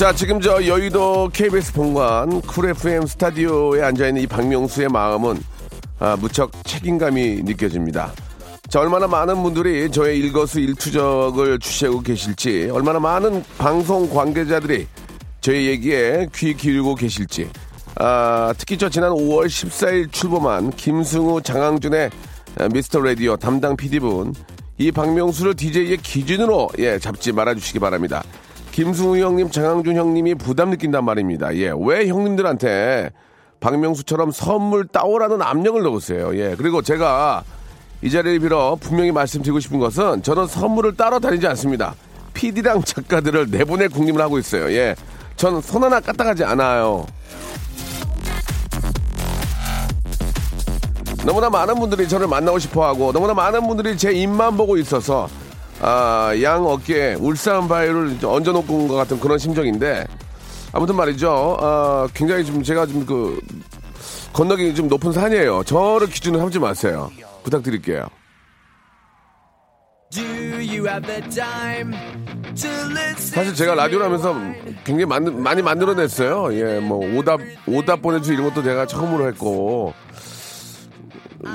자, 지금 저 여의도 KBS 본관 Cool FM 스튜디오에 앉아있는 이 박명수의 마음은 아, 무척 책임감이 느껴집니다. 자, 얼마나 많은 분들이 저의 일거수 일투족을 주시하고 계실지, 얼마나 많은 방송 관계자들이 저의 얘기에 귀 기울이고 계실지, 아, 특히 저 지난 5월 14일 출범한 김승우 장항준의 미스터 라디오 담당 PD분, 이 박명수를 DJ의 기준으로 예, 잡지 말아주시기 바랍니다. 김승우 형님, 장항준 형님이 부담 느낀단 말입니다. 예, 왜 형님들한테 박명수처럼 선물 따오라는 압력을 넣으세요. 예, 그리고 제가 이 자리를 빌어 분명히 말씀드리고 싶은 것은 저는 선물을 따로 다니지 않습니다. PD랑 작가들을 내보낼 국림을 하고 있어요. 예, 저는 손 하나 까딱하지 않아요. 너무나 많은 분들이 저를 만나고 싶어 하고 너무나 많은 분들이 제 입만 보고 있어서 아, 양 어깨에 울산 바위를 얹어놓고 온 것 같은 그런 심정인데 아무튼 말이죠. 아, 굉장히 좀 제가 좀 그 건너기 좀 높은 산이에요. 저를 기준으로 삼지 마세요. 부탁드릴게요. 사실 제가 라디오를 하면서 굉장히 많, 많이 만들어냈어요. 예, 뭐 오답 오답 보내주 이런 것도 제가 처음으로 했고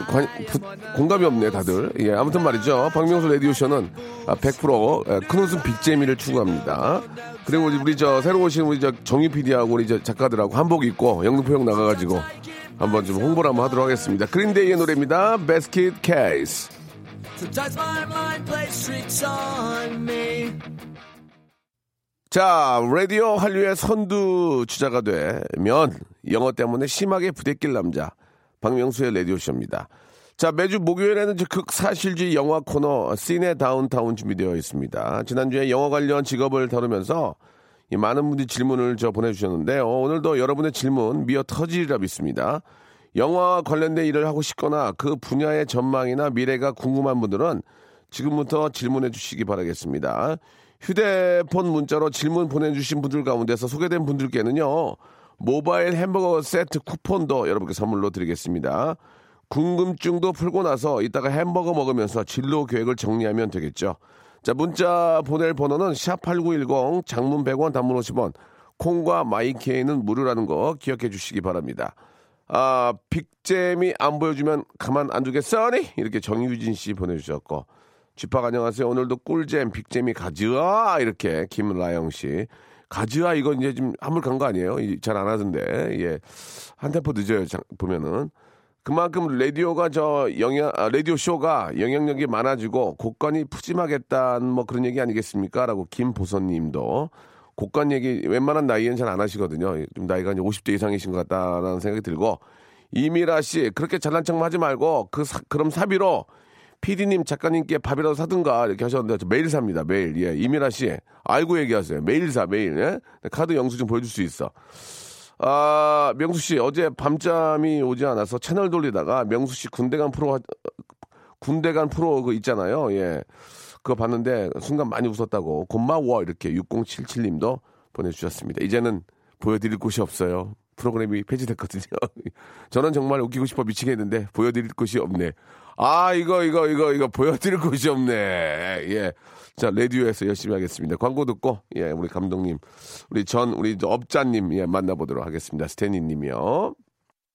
관, 부, 공감이 없네 다들. 예, 아무튼 말이죠. 박명수 라디오 쇼는 100%큰 웃음 빅재미를 추구합니다. 그리고 우리 저 새로 오신 우리 저 정유 PD하고 우리 저 작가들하고 한복 입고 영등포역 나가가지고 한번 좀 홍보를 한번 하도록 하겠습니다. 그린데이의 노래입니다. Basket Case. 자, 라디오 한류의 선두 주자가 되면 영어 때문에 심하게 부대낄 남자. 박명수의 라디오쇼입니다. 자, 매주 목요일에는 극사실주의 영화 코너 시네 다운타운 준비되어 있습니다. 지난주에 영화 관련 직업을 다루면서 많은 분들이 질문을 저 보내주셨는데 어, 오늘도 여러분의 질문 미어 터지리라 믿습니다. 영화 관련된 일을 하고 싶거나 그 분야의 전망이나 미래가 궁금한 분들은 지금부터 질문해 주시기 바라겠습니다. 휴대폰 문자로 질문 보내주신 분들 가운데서 소개된 분들께는요. 모바일 햄버거 세트 쿠폰도 여러분께 선물로 드리겠습니다. 궁금증도 풀고 나서 이따가 햄버거 먹으면서 진로 계획을 정리하면 되겠죠. 자, 문자 보낼 번호는 샵8910 장문 100원 단문 50원 콩과 마이케이는 무료라는 거 기억해 주시기 바랍니다. 아, 빅잼이 안 보여주면 가만 안 두겠어니? 이렇게 정유진 씨 보내주셨고 쥐팍 안녕하세요. 오늘도 꿀잼 빅잼이 가즈아 이렇게 김라영 씨 가즈아 이거 이제 좀 한물 간 거 아니에요? 잘 안 하던데 예. 한 템포 늦어요. 보면은 그만큼 라디오가 저 영향 아, 라디오 쇼가 영향력이 많아지고 곡관이 푸짐하겠다는 뭐 그런 얘기 아니겠습니까?라고 김보선님도 곡관 얘기 웬만한 나이엔 잘 안 하시거든요. 좀 나이가 이제 50대 이상이신 것 같다라는 생각이 들고 이미라 씨 그렇게 잘난 척만 하지 말고 그 사, 그럼 사비로 PD님 작가님께 밥이라도 사든가 이렇게 하셨는데 저 매일 삽니다 매일. 예 이미라 씨 알고 얘기하세요. 매일 사 매일. 예? 카드 영수증 보여줄 수 있어. 아 명수 씨 어제 밤잠이 오지 않아서 채널 돌리다가 명수 씨 군대 간 프로 군대 간 프로 그 있잖아요. 예. 그거 봤는데 순간 많이 웃었다고. 고마워 이렇게 6077님도 보내주셨습니다. 이제는 보여드릴 곳이 없어요. 프로그램이 폐지됐거든요. 저는 정말 웃기고 싶어 미치겠는데 보여드릴 곳이 없네 아, 이거, 이거, 이거, 이거 보여드릴 곳이 없네. 예. 자, 레디오에서 열심히 하겠습니다. 광고 듣고, 예, 우리 감독님, 우리 전, 우리 업자님, 예, 만나보도록 하겠습니다. 스탠리 님이요.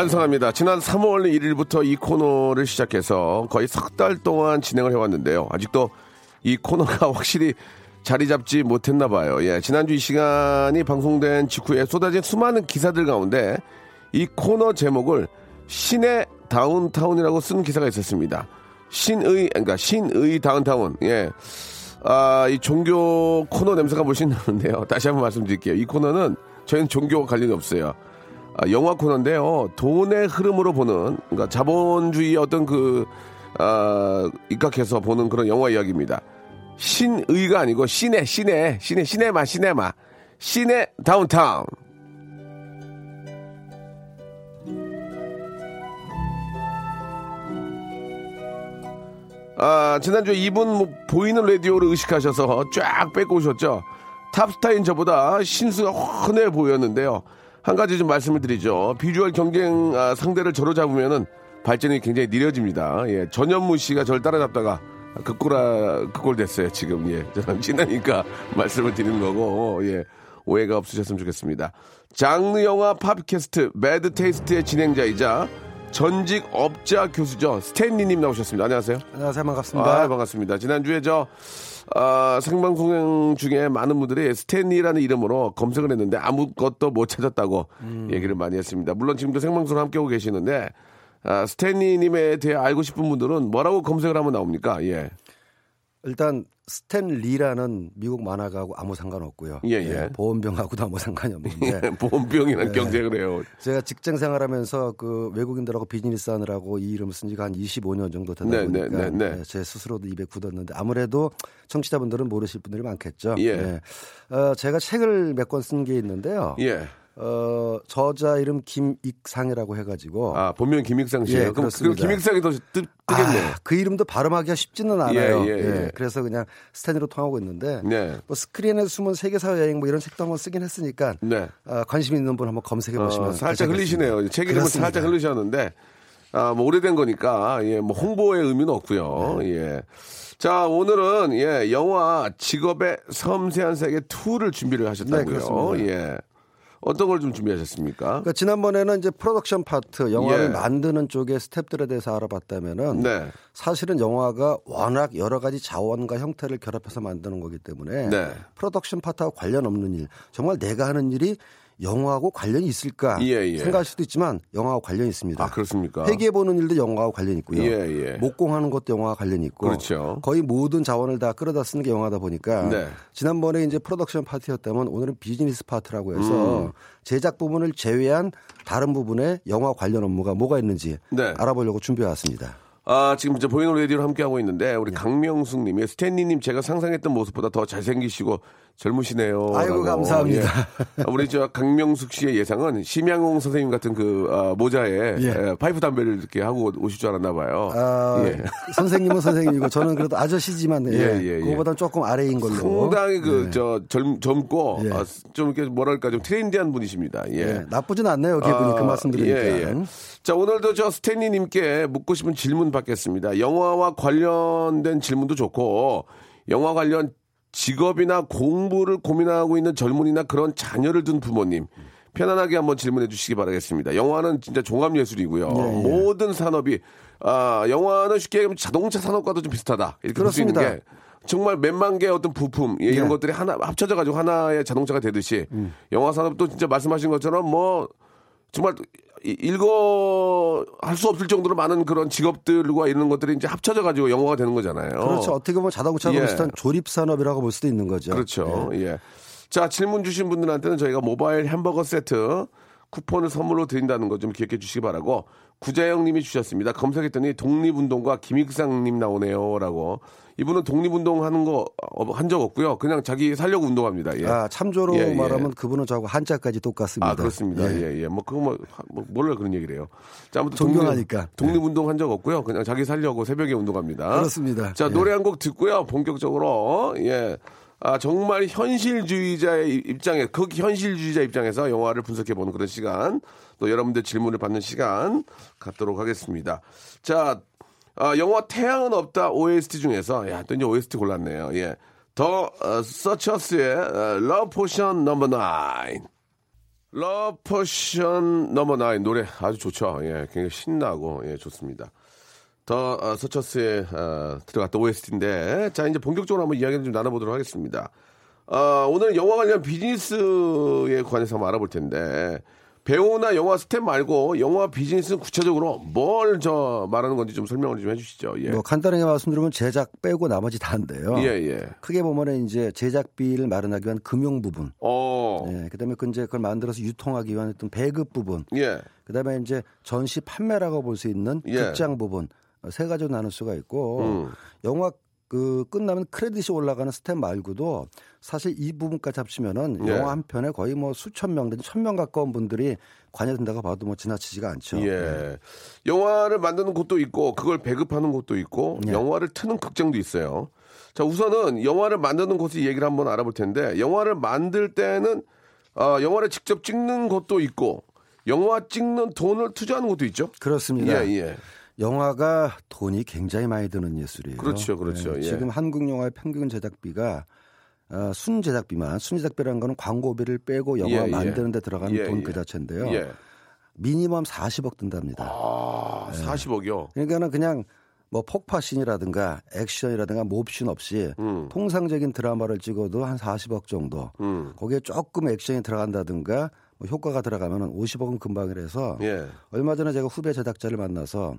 반성합니다. 지난 3월 1일부터 이 코너를 시작해서 거의 석 달 동안 진행을 해왔는데요. 아직도 이 코너가 확실히 자리 잡지 못했나 봐요. 예, 지난주 이 시간이 방송된 직후에 쏟아진 수많은 기사들 가운데 이 코너 제목을 신의 다운타운이라고 쓴 기사가 있었습니다. 신의, 그러니까 신의 다운타운. 예. 아, 이 종교 코너 냄새가 훨씬 나는데요. 다시 한번 말씀드릴게요. 이 코너는 저희는 종교와 관련이 없어요. 아, 영화 코너인데요. 돈의 흐름으로 보는, 그러니까 자본주의의 어떤 그, 아, 입각해서 보는 그런 영화 이야기입니다. 신의가 아니고 신의, 신의, 신의, 시네마, 시네마. 신의 다운타운. 아, 지난주에 이분 뭐 보이는 라디오를 의식하셔서 쫙 뺏고 오셨죠. 톱스타인 저보다 신수가 훤해 보였는데요. 한 가지 좀 말씀을 드리죠. 비주얼 경쟁 아, 상대를 저로 잡으면은 발전이 굉장히 느려집니다. 예, 전현무 씨가 저를 따라잡다가 극골아 극골 됐어요 지금 예 저랑 친하니까 말씀을 드리는 거고 예 오해가 없으셨으면 좋겠습니다. 장르 영화 팝캐스트 Mad Taste의 진행자이자 전직 업자 교수죠 스탠리님 나오셨습니다. 안녕하세요. 안녕하세요. 반갑습니다. 아, 반갑습니다. 지난주에 저, 아, 생방송 중에 많은 분들이 스탠리라는 이름으로 검색을 했는데 아무것도 못 찾았다고 얘기를 많이 했습니다. 물론 지금도 생방송을 함께하고 계시는데, 아, 스탠리님에 대해 알고 싶은 분들은 뭐라고 검색을 하면 나옵니까? 예. 일단 스탠 리라는 미국 만화가하고 아무 상관없고요. 예, 예. 보험병하고도 아무 상관이 없는데 보험병이랑 경쟁을 해요. 제가 직장 생활하면서 그 외국인들하고 비즈니스 하느라고 이 이름을 쓴 지가 한 25년 정도 되다 네, 보니까 네, 네, 네. 예, 제 스스로도 입에 굳었는데 아무래도 청취자분들은 모르실 분들이 많겠죠. 예. 어, 제가 책을 몇 권 쓴 게 있는데요. 예. 어, 저자 이름 김익상이라고 해가지고 아, 본명 김익상 씨예요. 예, 그럼, 그렇습니다. 김익상이 더 뜨, 뜨겠네요. 아, 그 이름도 발음하기가 쉽지는 않아요. 예, 예, 예. 그래서 그냥 스탠으로 통하고 있는데 네. 뭐 스크린에 숨은 세계사 여행 뭐 이런 책도 한번 쓰긴 했으니까 네. 아, 관심 있는 분 한번 검색해 보시면 어, 살짝. 흘리시네요. 책 그렇습니다. 살짝 흘리셨는데, 아, 뭐 오래된 거니까, 예, 뭐 홍보의 의미는 없고요. 네. 예. 자, 오늘은, 예, 영화 직업의 섬세한 세계 2를 준비를 하셨다고요. 네, 그렇습니다. 예. 어떤 걸 좀 준비하셨습니까? 그러니까 지난번에는 이제 프로덕션 파트 영화를 예. 만드는 쪽의 스탭들에 대해서 알아봤다면은 네. 사실은 영화가 워낙 여러 가지 자원과 형태를 결합해서 만드는 거기 때문에 네. 프로덕션 파트하고 관련 없는 일 정말 내가 하는 일이 영화하고 관련이 있을까 예, 예. 생각할 수도 있지만 영화하고 관련이 있습니다. 아, 그렇습니까? 회계해 보는 일도 영화하고 관련이 있고요. 예, 예. 목공하는 것도 영화와 관련이 있고 그렇죠. 거의 모든 자원을 다 끌어다 쓰는 게 영화다 보니까 네. 지난번에 이제 프로덕션 파트였다면 오늘은 비즈니스 파트라고 해서 제작 부분을 제외한 다른 부분에 영화 관련 업무가 뭐가 있는지 네. 알아보려고 준비해 왔습니다. 아, 지금 이제 보이는 라디오를 함께하고 있는데, 네. 우리 강명숙 님이 스탠리 님 제가 상상했던 모습보다 더 잘생기시고 젊으시네요. 아이고. 감사합니다. 예. 우리 저 강명숙 씨의 예상은 심양홍 선생님 같은 그 아, 모자에 예. 예, 파이프 담배를 이렇게 하고 오실 줄 알았나 봐요. 아, 예. 선생님은 선생님이고 저는 그래도 아저씨지만 예, 예, 예, 예. 그거보다는 조금 아래인 걸로. 상당히 그저 젊고 예. 아, 좀 이렇게 뭐랄까 좀 트렌디한 분이십니다. 예. 예, 나쁘진 않네요 기분이 아, 그 말씀 드리니까. 예, 예. 자, 오늘도 저 스탠리님께 묻고 싶은 질문 받겠습니다. 영화와 관련된 질문도 좋고, 영화 관련 직업이나 공부를 고민하고 있는 젊은이나 그런 자녀를 둔 부모님. 편안하게 한번 질문해 주시기 바라겠습니다. 영화는 진짜 종합 예술이고요. 예, 모든 산업이, 아, 영화는 쉽게 얘기하면 자동차 산업과도 좀 비슷하다. 이렇게 볼수 있는 그렇습니다. 게 정말 몇만 개의 어떤 부품 예, 이런 네. 것들이 하나 합쳐져 가지고 하나의 자동차가 되듯이 음. 영화 산업도 진짜 말씀하신 것처럼 뭐 정말 이- 읽어 할 수 없을 정도로 많은 그런 직업들과 이런 것들이 이제 합쳐져 가지고 영화가 되는 거잖아요. 그렇죠. 어떻게 보면 자동차와 예. 비슷한 조립 산업이라고 볼 수도 있는 거죠. 그렇죠. 예. 자, 질문 주신 분들한테는 저희가 모바일 햄버거 세트 쿠폰을 선물로 드린다는 거 좀 기억해 주시기 바라고 구자영 님이 주셨습니다. 검색했더니 독립운동가 김익상 님 나오네요. 라고. 이분은 독립운동 하는 거 한 적 없고요. 그냥 자기 살려고 운동합니다. 예. 아, 참조로 예, 예. 말하면 그분은 저하고 한자까지 똑같습니다. 아, 그렇습니다. 예, 예. 뭐, 그거 뭐, 하- 뭐, 몰라 그런 얘기를 해요. 자, 아무튼 존경하니까. 독립, 운동 한 적 없고요. 그냥 자기 살려고 새벽에 운동합니다. 그렇습니다. 자, 예. 노래 한 곡 듣고요. 본격적으로, 예. 아, 정말 현실주의자의 입장에, 그 현실주의자 입장에서 영화를 분석해보는 그런 시간, 또 여러분들 질문을 받는 시간 갖도록 하겠습니다. 자, 아, 영화 태양은 없다 OST 중에서, 야, 또 이제 OST 골랐네요. 예. 더, 어, 서처스의 어, Love Potion Number Nine. Love Potion Number Nine 노래 아주 좋죠. 예, 굉장히 신나고 예, 좋습니다. 더 어, 서처스에 어, 들어갔던 OST인데 자 이제 본격적으로 한번 이야기를 좀 나눠보도록 하겠습니다. 어, 오늘 영화 관련 비즈니스에 관해서 한번 알아볼 텐데 배우나 영화 스텝 말고 영화 비즈니스는 구체적으로 뭘 저 말하는 건지 좀 설명을 좀 해주시죠. 예, 뭐 간단하게 말씀드리면 제작 빼고 나머지 다인데요. 예, 예. 크게 보면은 이제 제작비를 마련하기 위한 금융 부분, 어, 예, 그다음에 그 이제 그걸 만들어서 유통하기 위한 어떤 배급 부분, 예, 그다음에 이제 전시 판매라고 볼 수 있는 예. 극장 부분 어, 세 가지로 나눌 수가 있고 음. 영화 그 끝나면 크레딧이 올라가는 스텝 말고도 사실 이 부분까지 합치면은 예. 영화 한 편에 거의 뭐 수천 명, 천명 가까운 분들이 관여된다고 봐도 뭐 지나치지가 않죠. 예. 영화를 만드는 곳도 있고 그걸 배급하는 곳도 있고 예. 영화를 트는 극장도 있어요. 자 우선은 영화를 만드는 곳의 얘기를 한번 알아볼 텐데 영화를 만들 때는 어, 영화를 직접 찍는 곳도 있고 영화 찍는 돈을 투자하는 곳도 있죠. 그렇습니다. 예, 예. 영화가 돈이 굉장히 많이 드는 예술이에요. 그렇죠, 그렇죠. 예. 지금 한국 영화의 평균 제작비가 어, 순 제작비만 순 제작비라는 거는 광고비를 빼고 영화 예, 예. 만드는 데 들어가는 예, 돈 예. 그 자체인데요. 예. 미니멈 40억 든답니다. 아, 40억이요. 그러니까는 그냥 뭐 폭파신이라든가 액션이라든가 몹신 없이 음. 통상적인 드라마를 찍어도 한 40억 정도. 음. 거기에 조금 액션이 들어간다든가 뭐 효과가 들어가면 50억은 금방이라서 예. 얼마 전에 제가 후배 제작자를 만나서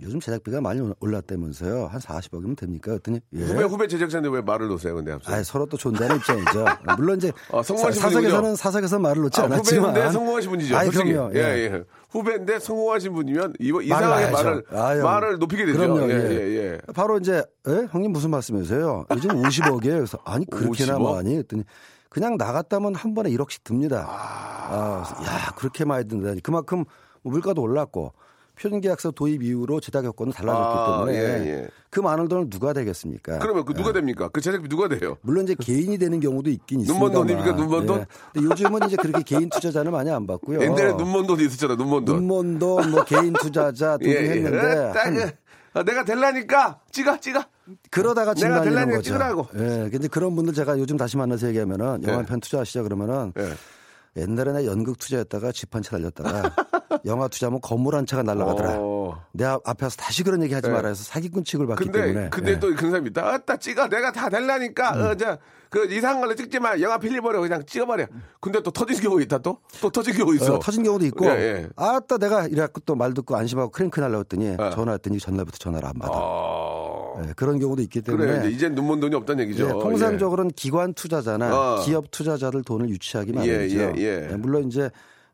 요즘 제작비가 많이 올랐다면서요. 한 40억이면 됩니까? 그랬더니 예. 후배 후배 제작자인데 왜 말을 놓으세요, 근데 갑자기? 아, 서로 또 존대하는 입장이죠. 물론 이제 아, 사, 사석에서는. 사석에서는 말을 놓지 아, 않았지만 후배인데 성공하신 분이죠. 아이, 솔직히. 그럼요. 예, 예. 예. 후배인데 성공하신 분이면 이거 이상하게. 말을 아유. 말을 높이게 되죠. 그럼요, 예, 예. 예, 예. 바로 이제 에? 형님 무슨 말씀이세요? 요즘 50억이에요. 그래서 아니 그렇게나 50억? 많이 했더니 그냥 나갔다면 한 번에 1억씩 듭니다. 아, 그래서 야 그렇게 많이 든다니 그만큼 뭐 물가도 올랐고 표준계약서 도입 이후로 제작 여건은 달라졌기 아, 때문에 예, 예. 그 많은 돈을 누가 되겠습니까? 그러면 그 누가 됩니까? 그 제작비 누가 돼요? 물론 이제 개인이 되는 경우도 있긴 있습니다. 눈먼 돈입니까? 눈먼 돈? 근데 요즘은 이제 그렇게 개인 투자자는 많이 안 받고요. 옛날에 눈먼 돈이 있었잖아, 눈먼 돈. 눈먼 돈, 뭐 개인 투자자 예, 등등했는데 딱, 한- 아, 내가 될라니까 찍어, 찍어. 그러다가 내가 될라니까 거죠. 찍으라고. 예, 근데 그런 분들 제가 요즘 다시 만나서 얘기하면은 영화 예. 한편 투자하시죠 그러면은 예. 옛날에 나 연극 투자했다가 집 한채 날렸다가 영화 투자하면 건물 한 채가 날라가더라. 어. 내 앞- 앞에서 다시 그런 얘기 하지 예. 말아 해서 사기꾼 취급을 받기 근데, 때문에. 근데 예. 또 그런 사람이 있다. 아따, 찍어. 내가 다 될라니까. 음. 어, 저, 그 이상한 걸로 찍지 마. 영화 필리버려. 그냥 찍어버려. 근데 또 터진 경우 있다, 또? 또 터진 경우 있어. 어, 터진 경우도 있고 예, 예. 아따 내가 이래갖고 또 말 듣고 안심하고 크랭크 날라왔더니 예. 전화했더니 전날부터 전화를 안 받아. 어. 예, 그런 경우도 있기 때문에 그래, 이제 눈먼 돈이 없다는 얘기죠. 예, 통상적으로는 기관 투자자나 어. 기업 투자자들 돈을 유치하기 예, 마련이죠. 예, 예. 예, 물론 이제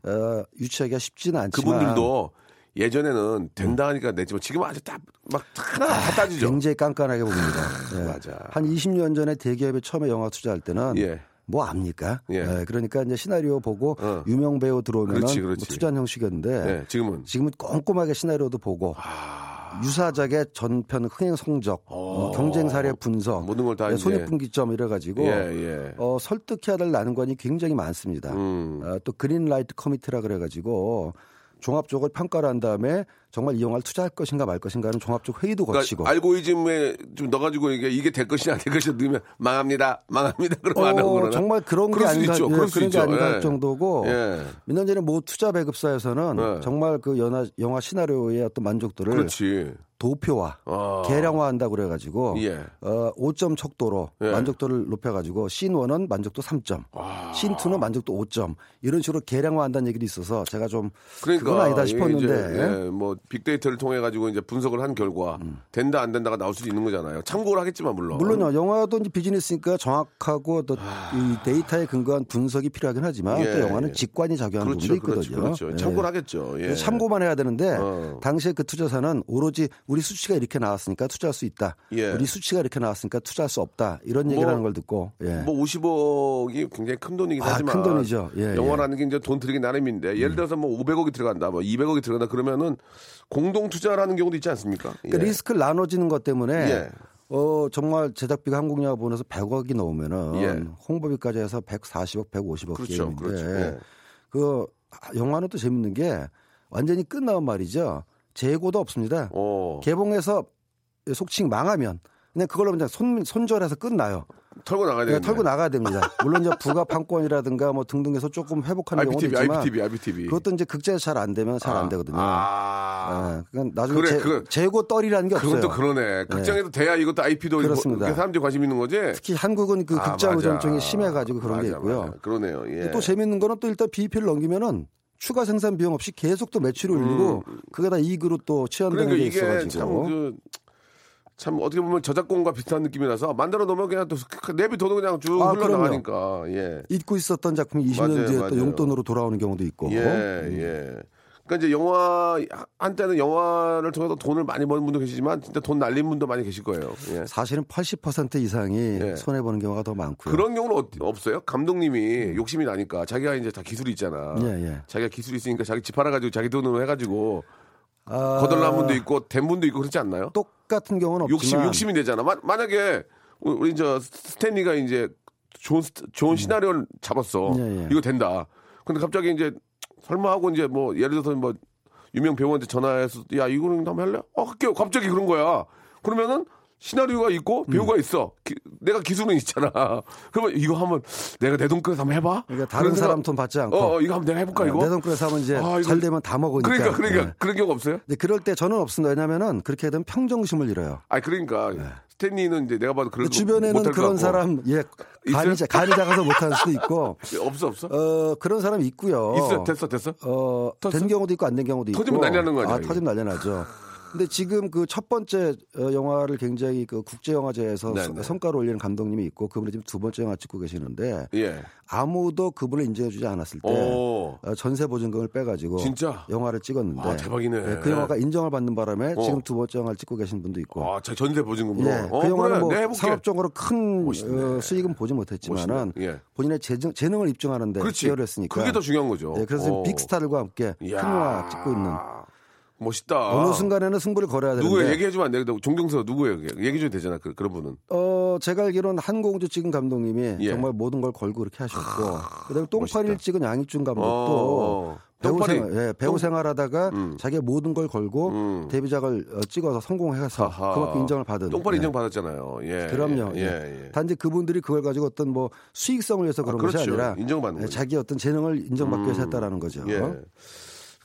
어, 유치하기가 쉽지는 예. 않지만 그분들도 예전에는 된다 하니까 냈지만 지금 아주 딱, 막 하나 다 따지죠. 굉장히 깐깐하게 봅니다. 예. 맞아. 한 20년 전에 대기업에 처음에 영화 투자할 때는 예. 뭐 압니까? 예. 예, 그러니까 이제 시나리오 보고 어. 유명 배우 들어오면 뭐. 투자한 형식이었는데 예, 지금은. 지금은 꼼꼼하게 시나리오도 보고 아, 유사작의 전편 흥행 성적, 어, 경쟁 사례 분석, 모든 걸다 네, 이제- 손익분기점 이래가지고 예, 예. 어, 설득해야 될 난관이 굉장히 많습니다. 음. 어, 또 그린라이트 커미티라 그래가지고 종합적으로 평가를 한 다음에 정말 이 영화를 투자할 것인가 말 것인가는 종합적 회의도 거치고 그러니까 알고리즘에 좀 넣어가지고 이게 이게 될 것이냐 안 될 것이냐 넣으면 망합니다, 망합니다. 그러면 안 하고 어, 그러나. 정말 그런 게 아닌가, 있죠. 예, 그럴 수 그런 게. 아닌가 예. 할 정도고 예. 몇년 전에 모 투자 배급사에서는 예. 정말 그 영화, 영화 시나리오의 어떤 만족도를 그렇지. 도표화, 아. 계량화한다고 그래가지고 예. 어, 5점 척도로 예. 만족도를 높여가지고 씬 1은 만족도 3점, 아. 씬 2는 만족도 5점 이런 식으로 계량화한다는 얘기도 있어서 제가 좀 그러니까 그건 아니다 싶었는데 이제, 예, 뭐 빅데이터를 통해 가지고 이제 분석을 한 결과 된다 안 된다가 나올 수도 있는 거잖아요. 참고를 하겠지만 물론. 물론요 영화도 이제 비즈니스니까 정확하고 또이 데이터에 근거한 분석이 필요하긴 하지만 아. 예, 또 영화는 예. 직관이 작용하는 그렇죠, 부분도 그렇죠, 있거든요. 그렇죠. 예. 참고를 하겠죠. 예. 참고만 해야 되는데 어. 당시에 그 투자사는 오로지 우리 수치가 이렇게 나왔으니까 투자할 수 있다. 예. 우리 수치가 이렇게 나왔으니까 투자할 수 없다. 이런 얘기를 뭐, 하는 걸 듣고 예. 뭐 50억이 굉장히 큰 돈이긴 아, 하지만 큰 돈이죠. 예, 영화라는 게 이제 돈 들이기 나름인데 예를 들어서 뭐 500억이 들어간다, 뭐 200억이 들어간다 그러면은 공동 투자라는 경우도 있지 않습니까? 그러니까 예. 리스크를 나눠지는 것 때문에 예. 어 정말 제작비가 한국 영화본에서 100억이 넘으면은 예. 홍보비까지 해서 140억, 150억 그렇죠, 게임인데 그렇죠. 예. 그 영화는 또 재밌는 게 완전히 끝나면 말이죠. 재고도 없습니다. 어. 개봉해서 속칭 망하면 그냥 그걸로 그냥 손, 손절해서 끝나요. 털고 나가야 네, 되겠네. 털고 나가야 됩니다. 물론 이제 부가 판권이라든가 뭐 등등해서 조금 회복하는 경우도 IPTV, 있지만 IPTV, IPTV. 그것도 이제 극제에서 잘 안 되면 잘안 아. 되거든요. 아. 예, 그러니까 나중에 그래, 재, 그거- 재고 떨이라는 게 없어요. 그건 또 그러네. 극장에도 돼야 이것도 IP도 그렇습니다. 사람들이 관심 있는 거지. 특히 한국은 그 아, 극장. 의존증이 심해가지고 그런 게 맞아, 있고요. 맞아. 그러네요. 예. 또 재밌는 거는 또 일단 BEP를 넘기면은 추가 생산 비용 없이 계속 또 매출을 올리고 그게 다 이익으로 또 취한되는 음. 그러니까 게 있어가지고 참 그. 참 어떻게 보면 저작권과 비슷한 느낌이라서 만들어 놓으면 그냥 또 내비둬도 그냥 쭉 아, 흘러나가니까 예. 잊고 있었던 작품이 20년 맞아요, 뒤에 맞아요. 또 용돈으로 돌아오는 경우도 있고 예, 예. 그러니까 이제 영화 한때는 영화를 통해서 돈을 많이 버는 분도 계시지만 진짜 돈 날린 분도 많이 계실 거예요. 예. 사실은 80% 이상이 예. 손해 보는 경우가 더 많고요. 그런 경우는 어- 없어요? 감독님이 욕심이 나니까 자기가 이제 다 기술이 있잖아. 예, 예. 자기가 기술이 있으니까 자기 집 팔아 가지고 자기 돈으로 해 가지고 아, 거덜난 분도 있고 된 분도 있고 그렇지 않나요? 똑같은 경우는 없지만 욕심 욕심이 되잖아. 마- 만약에 우리 저 스탠리가 이제 좋은 스- 좋은 시나리오를 잡았어. 음. 예, 예. 이거 된다. 근데 갑자기 이제 설마 하고 이제 뭐 예를 들어서 뭐 유명 배우한테 전화해서 야 이거는 한번 할래? 어 할게요. 갑자기 그런 거야. 그러면은 시나리오가 있고 배우가 음. 있어. 기- 내가 기술은 있잖아. 그러면 이거 한번 내가 내 돈 끌어서 한번 해봐. 그러니까 다른 사람 돈 받지 않고 어, 어, 이거 한번 내가 해볼까 이거? 내돈 끌어서 하면 이제 아, 잘 되면 다 먹으니까. 그러니까 그러니까 예. 그런 경우 없어요? 근데 그럴 때 저는 없습니다. 왜냐면은 그렇게 되면 평정심을 잃어요. 아 그러니까 스탠리는 이제 내가 봐도 그런 거 네. 주변에는 그런 같고. 사람 예 간이 자- 간이 작아서 못할 수도 있고 없어 없어? 어 그런 사람이 있고요. 있어 됐어 됐어. 어? 된 경우도 있고 안 된 경우도 있고. 터지면 난리 나는 거 아니야, 아? 터지면 난리 나죠. 근데 지금 그 첫 번째 어, 영화를 굉장히 그 국제 영화제에서 네, 서- 네. 성과를 올리는 감독님이 있고 그분이 지금 두 번째 영화 찍고 계시는데 예. 아무도 그분을 인정해주지 않았을 때 오. 어, 전세 보증금을 빼가지고 진짜? 영화를 찍었는데 아, 대박이네. 예, 그 영화가 인정을 받는 바람에 어. 지금 두 번째 영화를 찍고 계신 분도 있고 아, 저 전세 보증금으로. 예, 어, 그 영화는 그래, 뭐. 상업적으로 큰. 어, 수익은 보지 못했지만은. 예. 본인의 재능, 재능을 입증하는데 그렇지. 기여를 했으니까 그게 더 중요한 거죠. 예, 그래서 어. 빅스타들과 함께 큰. 영화 찍고 있는 멋있다. 어느 순간에는 승부를 걸어야 되는데 누구 얘기해주면 안 되겠다. 종경서 누구예요? 얘기해줘도 되잖아. 그, 그런 분은. 어, 제가 알기로는 한공주 찍은 감독님이 예. 정말 모든 걸 걸고 그렇게 하셨고 그 다음에 똥파리를 멋있다. 찍은 양익준 감독도 어, 배우 똥파리. 생활, 예, 배우 똥- 생활하다가 음. 자기가 모든 걸 걸고 음. 데뷔작을 어, 찍어서 성공해서. 그만큼 인정을 받은 똥파리 예. 인정 받았잖아요. 예. 그럼요. 예. 예. 예. 단지 그분들이 그걸 가지고 어떤 뭐 수익성을 위해서 그런 아, 것이 그렇죠. 아니라 인정받는 예. 자기 어떤 재능을 인정받기 위해서 했다라는 거죠. 예.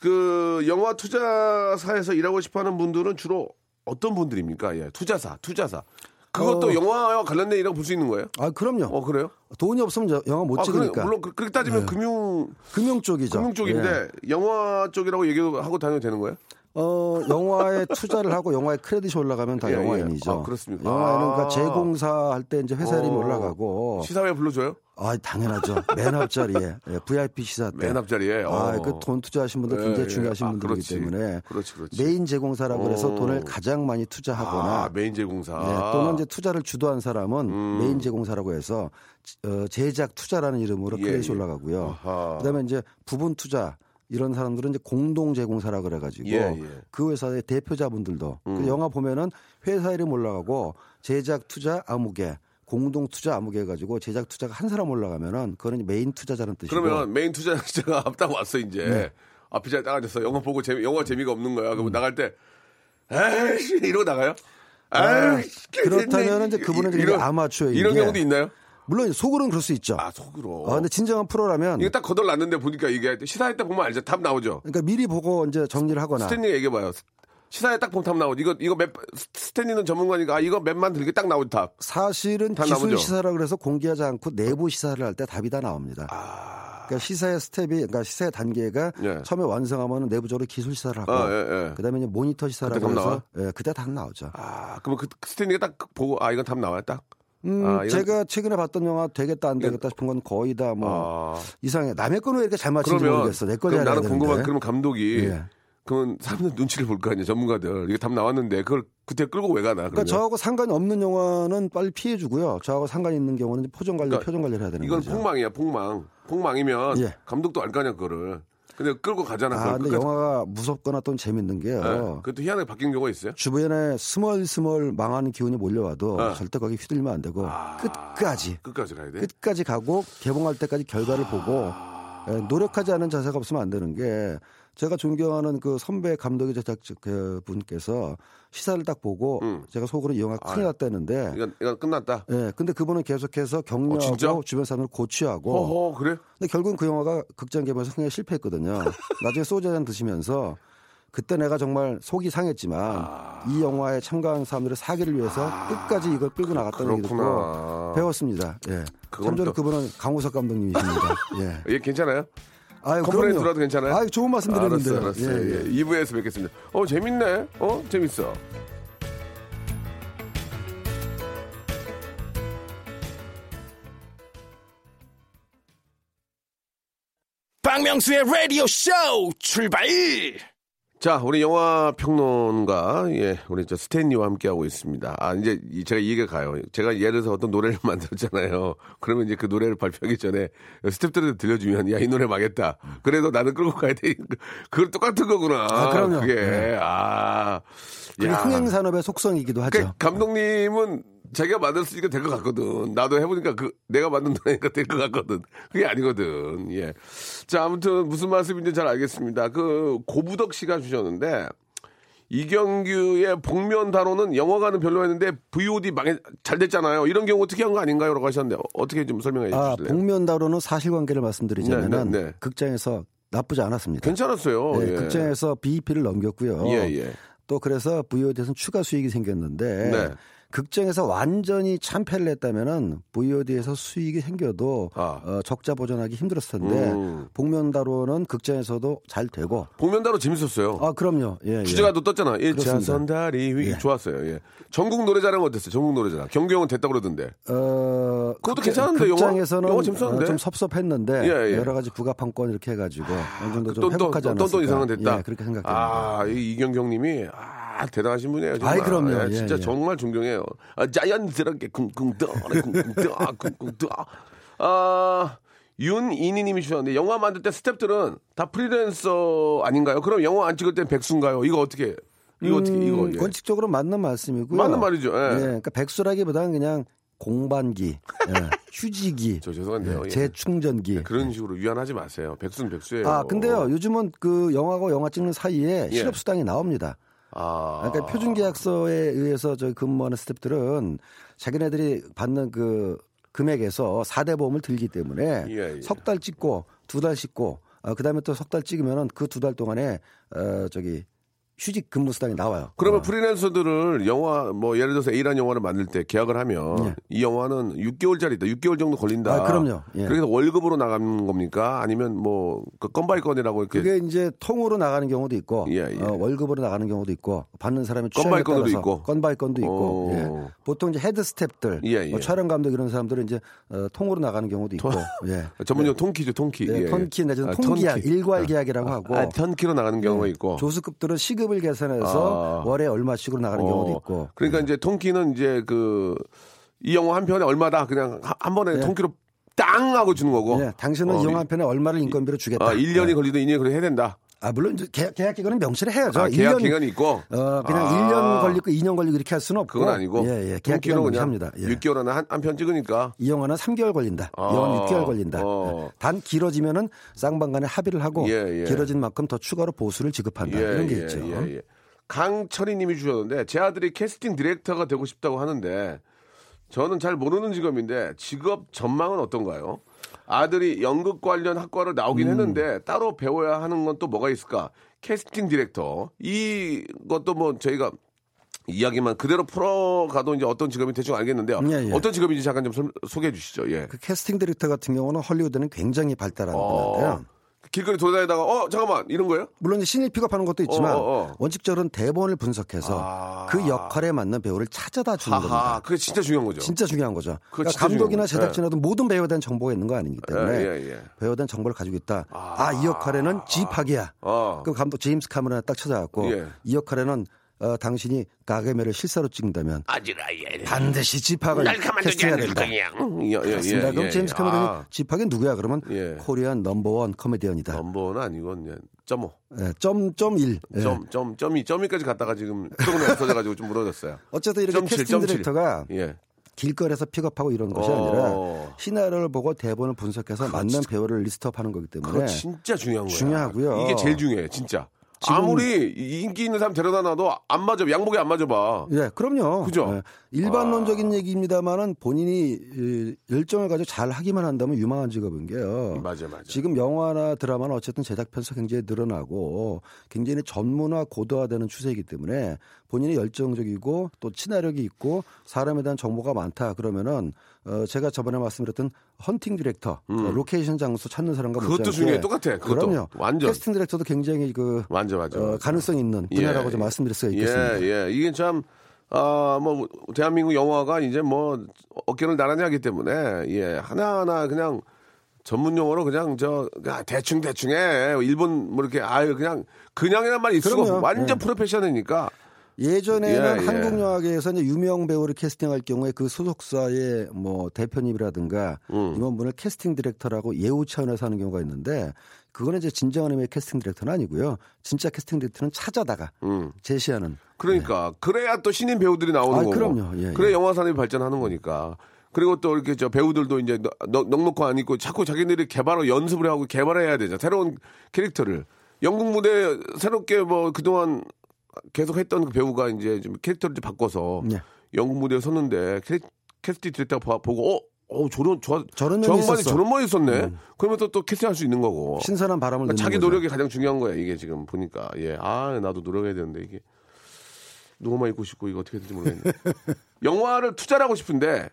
그 영화 투자사에서 일하고 싶어하는 분들은 주로 어떤 분들입니까? 예. 투자사, 투자사. 그것도 어. 영화와 관련된 일이라고 볼 수 있는 거예요? 아, 그럼요. 어 그래요? 돈이 없으면 저- 영화 못 아, 그래, 찍으니까. 물론 그- 그렇게 따지면 금융 금융 쪽이죠. 금융 쪽인데 예. 영화 쪽이라고 얘기하고 다녀도 되는 거예요? 어, 영화에 투자를 하고 영화에 크레딧이 올라가면 다 예, 영화인이죠. 예. 아, 그렇습니다. 영화에는 아. 그러니까 제공사 할 때 이제 회사 이름이 어. 올라가고. 시사회 불러줘요? 아, 당연하죠. 맨 앞자리에. 예, VIP 시사 때. 맨 앞자리에. 아, 어. 그돈 투자하신 분들 예, 굉장히 예. 중요하신 아, 분들이기. 때문에 그렇지, 그렇지. 메인 제공사라고 해서 어. 돈을 가장 많이 투자하거나 아, 메인 제공사. 예, 또는 이제 투자를 주도한 사람은 음. 메인 제공사라고 해서 어, 제작 투자라는 이름으로 예, 크레딧이 예. 올라가고요. 아하. 그다음에 이제 부분 투자 이런 사람들은 이제 공동 제공사라 그래가지고 예, 음. 예. 그 회사의 대표자분들도 그 영화 보면은 회사 이름 올라가고 제작 투자 아무개 공동 투자 아무개 해가지고 제작 투자가 한 사람 올라가면은 그거는 메인 투자자는 뜻이고 그러면 메인 투자자가 앞당 왔어 이제 네. 앞에 딱 앉았어 영화 보고 재미 영화 재미가 없는 거야 음. 그러면 나갈 때 에이씨 이러고 나가요? 아, 에이씨, 그렇다면 이제 그분은 이런- 아마추어인 이런 게 경우도 있나요? 물론 속으로는 그럴 수 있죠. 아 속으로 아, 근데 진정한 프로라면 이게 딱 거덜났는데 보니까 이게 시사회 때 보면 알죠 답 나오죠 그러니까 미리 보고 이제 정리를 하거나 스탠리 얘기해봐요 시사회 딱 보면 답 나오죠 이거 이거 몇 스탠리는 전문가니까 아 이거 몇만 들게 딱 나오죠 답 사실은 다 기술 나오죠? 시사라 그래서 공개하지 않고 내부 시사를 할 때 답이 다 나옵니다. 그러니까 시사의 스텝이 그러니까 시사의 단계가 아. 예. 처음에 완성하면 내부적으로 기술 시사를 하고 아, 예, 예. 그다음에 이제 모니터 시사라고 그때 답 해서? 예, 그때 답 나오죠. 아 그러면 그 스탠리가 딱 보고 아 이건 답 나와요 딱 음, 아, 이건- 제가 최근에 봤던 영화 되겠다 안 되겠다 싶은 건 거의 다뭐 아. 이상해. 남의 거는 왜 이렇게 잘 맞추는지 모르겠어. 내 그럼 거냐 나는 궁금한 그러면 감독이 예. 그러면 사람들 눈치를 볼 거 아니야 전문가들 이게 답 나왔는데 그걸 그때 끌고 왜 가나 그러니까 그러면 저하고 상관이 없는 영화는 빨리 피해 주고요. 저하고 상관이 있는 경우는 포장 관리, 그러니까 표정 관리를 해야 되는 이건 거죠. 폭망이야 폭망 폭망이면 예. 감독도 알거 아니야 그거를 근데 끌고 가잖아 아, 근데 끝까지. 영화가 무섭거나 또 재밌는 게요. 예. 그것도 희한하게 바뀐 경우가 있어요 주변에 스멀스멀 망하는 기운이 몰려와도 어. 절대 거기 휘둘리면 안 되고 아. 끝까지 끝까지 가야 돼 끝까지 가고 개봉할 때까지 결과를 보고 아. 예, 노력하지 않은 자세가 없으면 안 되는 게 제가 존경하는 그 선배 감독의 제작 그 분께서 시사를 딱 보고 음. 제가 속으로 이 영화 큰일 아유. 났다 했는데 이건 이건 끝났다. 예, 근데 그분은 계속해서 어? 격려하고 주변 사람을 고취하고 어허 그래? 근데 결국은 그 영화가 극장 개봉에서 상당히 실패했거든요. 나중에 소주 한 잔 드시면서 그때 내가 정말 속이 상했지만 아. 이 영화에 참가한 사람들의 사기를 위해서 끝까지 이걸 끌고 나갔다는 그렇구나. 또 배웠습니다. 예. 참조로 또- 그분은 강우석 감독님이십니다. 예. 예 괜찮아요? 아유, complain. 들어도 괜찮아요? 아유, 좋은 말씀 드렸는데요. 알았어, 알았어. 예, 예. 예, 2부에서 뵙겠습니다. 어, 재밌네. 어, 재밌어. 박명수의 라디오 쇼 출발! 자, 우리 영화 평론가, 예, 우리 저 스탠리와 함께하고 있습니다. 아, 이제 이- 제가 이해가 가요. 제가 예를 들어서 어떤 노래를 만들었잖아요. 그러면 이제 그 노래를 발표하기 전에 스탭들한테 들려주면, 야, 이 노래 망했다. 그래도 나는 끌고 가야 돼. 그걸 똑같은 거구나. 아, 그럼요. 그게, 네. 아. 그게 야. 흥행산업의 속성이기도 하죠. 그 감독님은 자기가 만들었으니까 될것 같거든. 나도 해보니까 그 내가 만든 노래니까 될 것 같거든. 그게 아니거든. 예. 자 아무튼 무슨 말씀인지 잘 알겠습니다. 그 고부덕 씨가 주셨는데 이경규의 복면 다로는 영화관은 별로였는데 VOD 망해 잘 됐잖아요. 이런 경우 어떻게 한 거 아닌가요?라고 하셨는데 어떻게 좀 설명해 아, 주실래요? 복면 다로는 사실관계를 말씀드리자면은 네, 네, 네. 극장에서 나쁘지 않았습니다. 괜찮았어요. 네, 예. 극장에서 BEP를 넘겼고요. 예, 예. 또 그래서 VOD에서는 추가 수익이 생겼는데 네. 극장에서 완전히 참패를 했다면은 VOD에서 수익이 생겨도 아. 어, 적자 보전하기 힘들었을 텐데 음. 복면다로는 극장에서도 잘 되고 복면 다로 재밌었어요. 아 그럼요. 예, 예. 주제가 또 떴잖아. 1차선 다리 위 좋았어요. 예. 전국 노래자랑 어땠어요? 전국 노래자랑. 경경은 됐다 그러던데. 어, 그것도 극장- 괜찮은데, 영화? 극장에서는 영화 재밌었는데? 어, 좀 섭섭했는데 예, 예. 여러 가지 부가판권 이렇게 해가지고 어느 정도 좀 돈, 돈, 회복하지 돈, 않았을까. 돈 이상은 됐다. 예, 그렇게 생각합니다. 아, 이 이경경님이 아 대단하신 분이에요. 정말. 아이, 그럼요. 예, 예, 진짜 예. 정말 존경해요. 아, 자연스럽게 쿵쿵 떠, 쿵쿵 떠, 쿵쿵 떠. 아. 윤이니님이 주셨는데 영화 만들 때 스탭들은 다 프리랜서 아닌가요? 그럼 영화 안 찍을 땐 백수인가요? 이거 어떻게? 이거 어떻게? 이거 음, 예. 원칙적으로 맞는 말씀이고요. 맞는 말이죠. 예. 예, 그러니까 백수라기보다는 그냥 공반기, 예, 휴지기, 저 죄송한데요. 예, 예. 재충전기. 그런 식으로 위안하지 마세요. 백수는 백수예요. 아, 근데요, 요즘은 그 영화고 영화 찍는 사이에 예. 실업 수당이 나옵니다. 아, 그러니까 표준 계약서에 의해서 저희 근무하는 스탭들은 자기네들이 받는 그 금액에서 4대 보험을 들기 때문에 예, 예. 석달 찍고 두 달 찍고 어, 그다음에 또 석 달 찍으면은 그 두 달 동안에 어 저기 휴직 근무 수당이 나와요. 그러면 어. 프리랜서들을 영화 뭐 예를 들어서 A라는 영화를 만들 때 계약을 하면 예. 이 영화는 6개월짜리다. 6개월 정도 걸린다. 아, 그럼요. 예. 그래서 월급으로 나가는 겁니까? 아니면 뭐그 건 by 건이라고 이렇게 그게 이제 통으로 나가는 경우도 있고 예, 예. 어, 월급으로 나가는 경우도 있고 받는 취향에 건 by 따라서 있고. 건 by 건도 있고 오. 예. 보통 이제 헤드 스텝들 예, 예. 뭐 촬영 감독 이런 사람들은 이제 어, 통으로 나가는 경우도 있고 예. 전문용 통키죠, 통키. 네, 예, 예. 턴키 내지는 아, 통계약, 턴키. 일괄 계약이라고 하고 아, 턴키로 나가는 경우가 있고. 조수급들은 시급 을 계산해서 아. 월에 얼마씩으로 나가는 경우도 어, 있고. 그러니까 이제 통키는 이제 그 이 영화 한 편에 얼마다 그냥 한- 한 번에 네. 통키로 땅 하고 주는 거고. 네, 당신은 어, 이 영화 한 편에 얼마를 인건비로 주겠다. 아, 1년이 네. 걸리든 2년이 걸리든 해야 된다. 아, 물론 계약, 계약 기간은 명시를 해야죠. 아, 계약 1년, 기간이 있고. 어, 그냥 아. 1년 걸리고 2년 걸리고 이렇게 할 수는 없고. 그건 아니고. 예, 예. 계약 기간 명시합니다. 예. 6개월 안에 한편 찍으니까. 이 영화는 3개월 걸린다. 아. 이 영화는 6개월 걸린다. 어. 예. 단 길어지면은 쌍방 간에 합의를 하고 예, 예. 길어진 만큼 더 추가로 보수를 지급한다. 이런 게 있죠. 예, 예. 강철희 님이 주셨는데 제 아들이 캐스팅 디렉터가 되고 싶다고 하는데 저는 잘 모르는 직업인데 직업 전망은 어떤가요? 아들이 연극 관련 학과를 나오긴 음. 했는데 따로 배워야 하는 건 또 뭐가 있을까? 캐스팅 디렉터 이것도 뭐 저희가 이야기만 그대로 풀어가도 이제 어떤 직업이 대충 알겠는데요. 예, 예. 어떤 직업인지 잠깐 좀 설- 소개해 주시죠. 예. 그 캐스팅 디렉터 같은 경우는 헐리우드는 굉장히 발달한 어, 분인데요. 길거리 돌아다니다가 어 잠깐만 이런 거예요? 물론 이제 신입 픽업하는 것도 있지만 어, 어, 어. 원칙적으로는 대본을 분석해서 아. 그 역할에 맞는 배우를 찾아다 주는 하하, 겁니다. 그게 진짜 중요한 거죠. 진짜 중요한 거죠. 그러니까 진짜 감독이나 거죠. 제작진에도 모든 배우에 대한 정보가 있는 거 아니기 때문에 예, 예, 예. 배우에 대한 정보를 가지고 있다. 아, 이 역할에는 지팍이야. 어. 그 감독 제임스 카메론에 딱 찾아갖고 예. 이 역할에는 어, 당신이 가게메를 실사로 찍는다면 아지라예. 반드시 가만두지 캐스팅해야 된다. 거야. 예, 예, 그렇습니다. 예, 그럼 예. 제임스 카메론이 아, 지팍이 누구야? 그러면 예. 코리안 넘버원 코미디언이다. 넘버는 아니고 그냥 점오. 예, 점, 점 1. 예. 점, 점, 점이, 점이까지 갔다가 지금 조금 없어져가지고 좀 무너졌어요. 어쨌든 이렇게 점칠, 캐스팅 점칠. 디렉터가 예. 길거리에서 픽업하고 이런 것이 어. 아니라 시나리오를 보고 대본을 분석해서 맞는 배우를 리스트업하는 거기 때문에 진짜 중요한 거야. 중요하고요. 이게 제일 중요해, 진짜. 지금- 아무리 인기 있는 사람 데려다 놔도 안 맞아, 양복에 안 맞아봐. 예, 그럼요. 그죠? 아. 예, 일반론적인 얘기입니다만은 본인이 이, 열정을 가지고 잘 하기만 한다면 유망한 직업인 게요. 맞아, 맞아. 지금 영화나 드라마는 어쨌든 제작 편수 굉장히 늘어나고 굉장히 전문화 고도화되는 추세이기 때문에 본인이 열정적이고 또 친화력이 있고 사람에 대한 정보가 많다 그러면은 어 제가 저번에 말씀드렸던 헌팅 디렉터 그 로케이션 장소 찾는 사람과 음. 그것도 중요해, 똑같아, 그것도. 그럼요. 완전. 캐스팅 디렉터도 굉장히 그 맞아, 맞아. 어. 가능성 있는 분야라고 좀 말씀드릴 수가 있겠습니다. 예, 예. 이게 참, 아, 뭐, 대한민국 영화가 이제 뭐, 어깨를 나란히 하기 때문에, 예, 하나하나 그냥 전문 용어로 그냥 저, 그냥 대충 대충 해. 일본 뭐 이렇게, 아유, 그냥, 그냥이란 말이 있어. 그럼요. 완전 예. 프로페셔널이니까. 예전에는 예, 예. 한국 영화계에서 이제 유명 배우를 캐스팅할 경우에 그 소속사의 뭐 대표님이라든가 음. 임원분을 캐스팅 디렉터라고 예우 차원에서 하는 경우가 있는데 그거는 이제 진정한 의미의 캐스팅 디렉터는 아니고요. 진짜 캐스팅 디렉터는 찾아다가 제시하는 그러니까 그래야 또 신인 배우들이 나오는 아, 거고. 그럼요. 예, 그래 예. 영화 산업이 발전하는 거니까. 그리고 또 이렇게 저 배우들도 이제 넉- 넉- 넉넉히 안 있고 자꾸 자기들이 개발을 연습을 하고 개발해야 되잖아. 새로운 캐릭터를. 연극 무대 새롭게 뭐 그동안 계속 했던 그 배우가 이제 좀 캐릭터를 좀 바꿔서 예. 연극 무대에 섰는데 캐, 캐스팅 봐- 보고 어, 어 저런 저 저런 저 면이 양반이 있었어. 저런 머리 있었네. 그러면 또, 또 캐스팅할 수 있는 거고. 신선한 바람을 그러니까 자기 거죠. 노력이 가장 중요한 거야 이게 지금 보니까 예 아 나도 노력해야 되는데 이게 누구만 입고 싶고 이거 어떻게 될지 모르겠네 영화를 투자를 하고 싶은데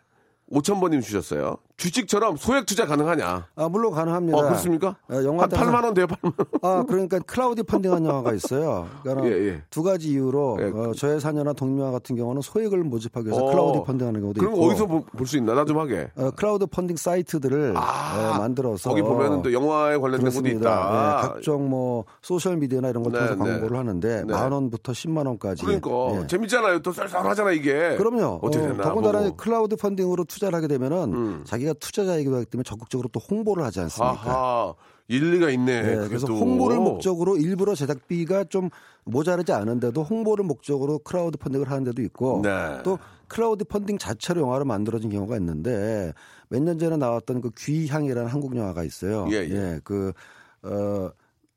5천 번님 주셨어요 주식처럼 소액 투자 가능하냐 아 물론 가능합니다. 어 그렇습니까 어, 영화 한 8만 원 돼요 8만 원 아, 그러니까 클라우디 펀딩한 영화가 있어요. 그러니까 예, 예. 두 가지 이유로 예. 어, 저예산녀나 독립영화 같은 경우는 소액을 모집하기 위해서 어. 클라우디 펀딩하는 경우도 그런 있고. 거 어디서 볼 수 있나 나 좀 하게 어, 클라우드 펀딩 사이트들을 아, 어, 만들어서 거기 보면은 또 영화에 관련된 것도 그렇습니다. 있다 예, 각종 뭐 소셜 미디어나 이런 걸 네, 통해서 네. 광고를 하는데 네. 만 원부터 10만 원까지. 그러니까 예. 재밌잖아요 또 쌀쌀하잖아 이게 그럼요. 어떻게 어, 됐나 더군다나. 음. 클라우드 펀딩으로 투자를 하게 되면은 자기가 투자자이기도 하기 때문에 적극적으로 또 홍보를 하지 않습니까? 하하 일리가 있네 예, 그게 그래서 또. 홍보를 목적으로 일부러 제작비가 좀 모자르지 않은데도 홍보를 목적으로 클라우드 펀딩을 하는 데도 있고 네. 또 클라우드 펀딩 자체로 영화로 만들어진 경우가 있는데 몇 년 전에 나왔던 그 귀향이라는 한국 영화가 있어요. 예, 예. 그 어,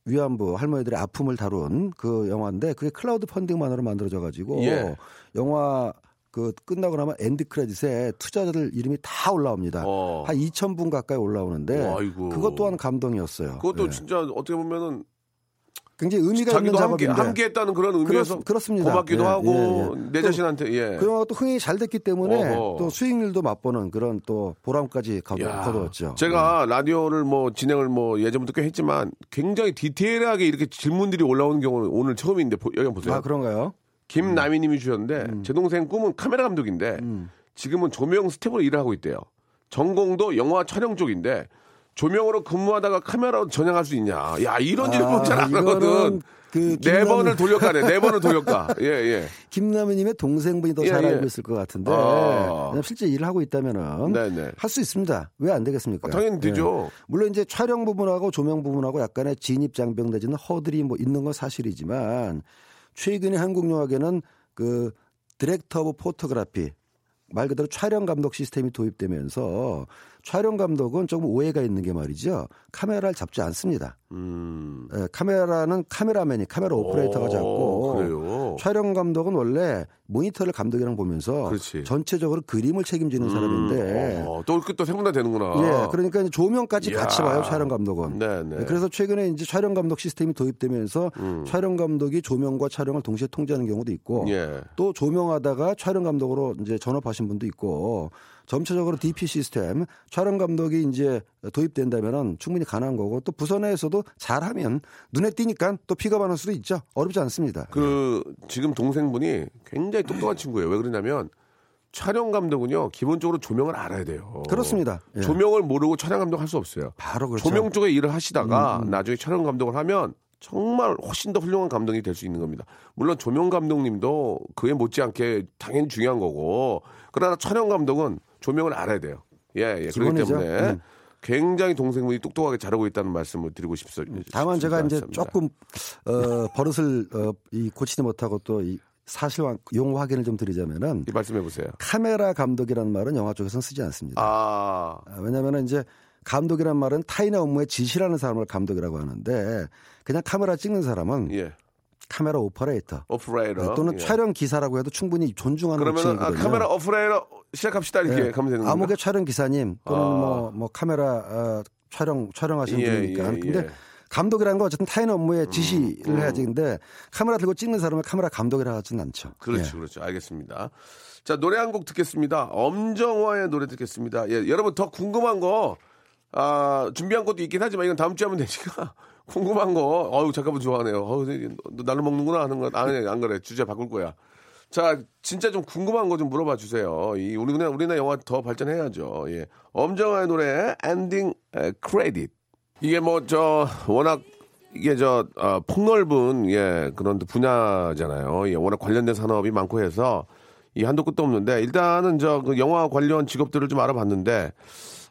위안부 할머니들의 아픔을 다룬 그 영화인데 그게 클라우드 펀딩만으로 만들어져 가지고 예. 영화 그 끝나고 나면 엔드 크레딧에 투자자들 이름이 다 올라옵니다. 어. 한 2,000분 가까이 올라오는데 아이고. 그것 또한 감동이었어요. 그것도 예. 진짜 어떻게 보면은 굉장히 의미가 있는 함께 작업인데 함께 했다는 그런 의미에서 그렇- 그렇습니다. 고맙기도 예, 하고 예, 예. 내또 자신한테 예. 그 영화가 또 흥행이 잘 됐기 때문에 어허. 또 수익률도 맛보는 그런 또 보람까지 거- 거두었죠. 제가 라디오를 뭐 진행을 뭐 예전부터 꽤 했지만 굉장히 디테일하게 이렇게 질문들이 올라오는 경우는 오늘 처음인데 보- 여기 한번 보세요. 아 그런가요? 김남희님이 주셨는데 음. 제 동생 꿈은 카메라 감독인데 지금은 조명 스텝으로 일을 하고 있대요. 전공도 영화 촬영 쪽인데 조명으로 근무하다가 카메라로 전향할 수 있냐? 야 이런 질문 잘안 이거는 하거든. 그네 김남- 번을 돌려가네. 네 번을 돌려가. 예 예. 김남희님의 동생분이 더 예, 잘 예. 알고 있을 것 같은데 아. 실제 일을 하고 있다면은 네네. 할수 있습니다. 왜 안 되겠습니까? 아, 당연히 되죠. 물론 이제 촬영 부분하고 조명 부분하고 약간의 진입 장벽 내지는 허들이 뭐 있는 건 사실이지만 최근에 한국 영화계는 그 director of photography 말 그대로 촬영 감독 시스템이 도입되면서 촬영 감독은 조금 오해가 있는 게 말이죠. 카메라를 잡지 않습니다. 음. 예, 카메라는 카메라맨이 카메라 오퍼레이터가 오, 잡고 촬영 감독은 원래 모니터를 감독이랑 보면서 그렇지. 전체적으로 그림을 책임지는 사람인데 어, 또또 세분화 되는구나. 예, 그러니까 조명까지 이야. 같이 봐요 촬영 감독은. 네네. 예, 그래서 최근에 이제 촬영 감독 시스템이 도입되면서 촬영 감독이 조명과 촬영을 동시에 통제하는 경우도 있고 예. 또 조명하다가 촬영 감독으로 이제 전업하신 분도 있고 점차적으로 DP 시스템 촬영 감독이 이제 도입된다면은 충분히 가능한 거고 또 부서 내에서도 잘하면 눈에 띄니까 또 픽업하는 수도 있죠. 어렵지 않습니다. 그 지금 동생분이 굉장히 똑똑한 친구예요. 왜 그러냐면 촬영 감독은요 기본적으로 조명을 알아야 돼요. 그렇습니다. 예. 조명을 모르고 촬영 감독 할 수 없어요. 바로 그렇죠. 음, 조명 쪽에 일을 하시다가 나중에 촬영 감독을 하면 정말 훨씬 더 훌륭한 감독이 될 수 있는 겁니다. 물론 조명 감독님도 그에 못지않게 당연히 중요한 거고 그러나 촬영 감독은 조명을 알아야 돼요. 예, 예. 그렇기. 때문에 음. 굉장히 동생분이 똑똑하게 잘하고 있다는 말씀을 드리고 싶습니다. 다만 제가 이제. 조금 어, 버릇을 어, 이 고치지 못하고 또 이 사실 확- 용어 확인을 좀 드리자면은 이 말씀해 보세요. 카메라 감독이라는 말은 영화 쪽에서는 쓰지 않습니다. 아, 아, 왜냐하면 이제 감독이란 말은 타인의 업무에 지시라는 사람을 감독이라고 하는데 그냥 카메라 찍는 사람은 예. 카메라 오퍼레이터 오퍼레이터 또는 예. 촬영 기사라고 해도 충분히 존중하는 그러면 아. 카메라 오퍼레이터 시작합시다 이렇게 예. 가면 되는 거예요. 암흑의 촬영 기사님 또는 아. 뭐, 뭐 카메라 어, 촬영 촬영하시는 예, 분이니까 예, 근데 예. 감독이라는 건 어쨌든 타인의 업무에 지시를 음. 해야지 근데 카메라 들고 찍는 사람은 카메라 감독이라 하진 않죠. 그렇죠, 예. 그렇죠. 알겠습니다. 자, 노래 한 곡 듣겠습니다. 엄정화의 노래 듣겠습니다. 예, 여러분 더 궁금한 거, 아, 준비한 것도 있긴 하지만 이건 다음 주에 하면 되니까. 궁금한 거, 어우, 잠깐만 좋아하네요. 어우, 너 나를 먹는구나 하는 거, 아니, 안 그래. 주제 바꿀 거야. 자, 진짜 좀 궁금한 거 좀 물어봐 주세요. 이, 우리, 그냥 우리나라 영화 더 발전해야죠. 예. 엄정화의 노래, 엔딩 크레딧. 이게 뭐, 저, 워낙, 이게 저, 어, 폭넓은, 예, 그런 분야잖아요. 예, 워낙 관련된 산업이 많고 해서, 이 한도 끝도 없는데, 일단은 저, 그 영화 관련 직업들을 좀 알아봤는데,